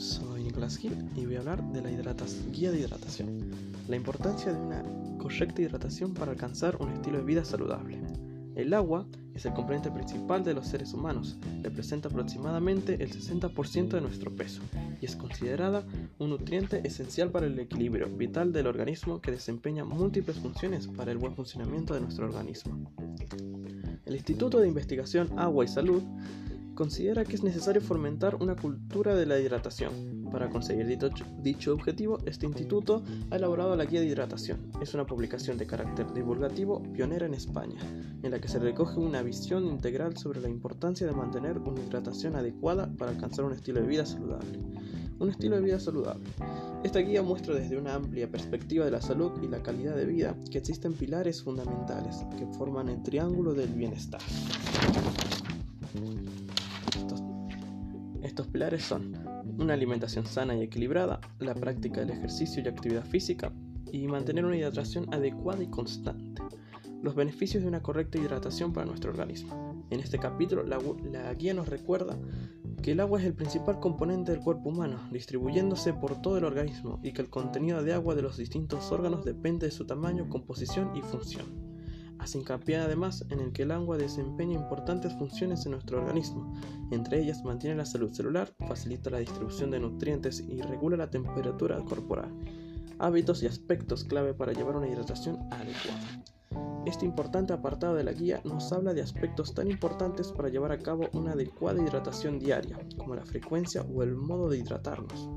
introducir y voy a hablar de la guía de hidratación. La importancia de una correcta hidratación para alcanzar un estilo de vida saludable. El agua es el componente principal de los seres humanos, representa aproximadamente el 60% de nuestro peso y es considerada un nutriente esencial para el equilibrio vital del organismo que desempeña múltiples funciones para el buen funcionamiento de nuestro organismo. El Instituto de Investigación Agua y Salud considera que es necesario fomentar una cultura de la hidratación. Para conseguir dicho, objetivo, este instituto ha elaborado la Guía de Hidratación. Es una publicación de carácter divulgativo pionera en España, en la que se recoge una visión integral sobre la importancia de mantener una hidratación adecuada para alcanzar un estilo de vida saludable. Un estilo de vida saludable. Esta guía muestra desde una amplia perspectiva de la salud y la calidad de vida que existen pilares fundamentales que forman el triángulo del bienestar. Estos pilares son una alimentación sana y equilibrada, la práctica del ejercicio y actividad física y mantener una hidratación adecuada y constante. Los beneficios de una correcta hidratación para nuestro organismo. En este capítulo la, guía nos recuerda que el agua es el principal componente del cuerpo humano, distribuyéndose por todo el organismo y que el contenido de agua de los distintos órganos depende de su tamaño, composición y función. Hace hincapié además en el que el agua desempeña importantes funciones en nuestro organismo, entre ellas mantiene la salud celular, facilita la distribución de nutrientes y regula la temperatura corporal, hábitos y aspectos clave para llevar una hidratación adecuada. Este importante apartado de la guía nos habla de aspectos tan importantes para llevar a cabo una adecuada hidratación diaria, como la frecuencia o el modo de hidratarnos.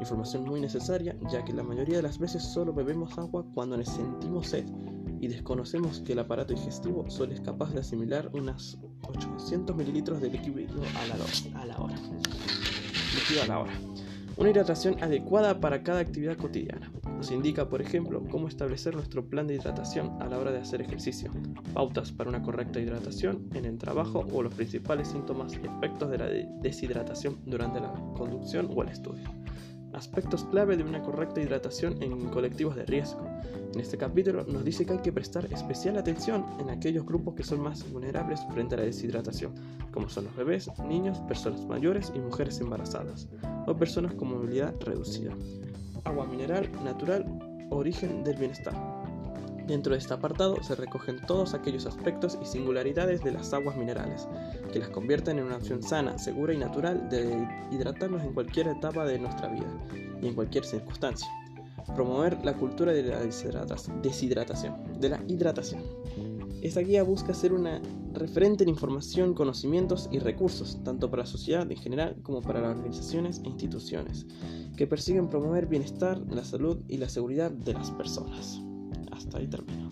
Información muy necesaria, ya que la mayoría de las veces solo bebemos agua cuando nos sentimos sed y desconocemos que el aparato digestivo solo es capaz de asimilar unas 800 mililitros de líquido a la, a la hora. Líquido a la hora. Una hidratación adecuada para cada actividad cotidiana. Nos indica, por ejemplo, cómo establecer nuestro plan de hidratación a la hora de hacer ejercicio, pautas para una correcta hidratación en el trabajo o los principales síntomas y efectos de la deshidratación durante la conducción o el estudio aspectos clave de una correcta hidratación en colectivos de riesgo. En este capítulo nos dice que hay que prestar especial atención en aquellos grupos que son más vulnerables frente a la deshidratación, como son los bebés, niños, personas mayores y mujeres embarazadas, o personas con movilidad reducida. Agua mineral, natural, origen del bienestar. Dentro de este apartado se recogen todos aquellos aspectos y singularidades de las aguas minerales, que las convierten en una opción sana, segura y natural de hidratarnos en cualquier etapa de nuestra vida y en cualquier circunstancia. Promover la cultura de la deshidratación, de la hidratación. Esta guía busca ser una referente en información, conocimientos y recursos, tanto para la sociedad en general como para las organizaciones e instituciones, que persiguen promover bienestar, la salud y la seguridad de las personas hasta ahí termino.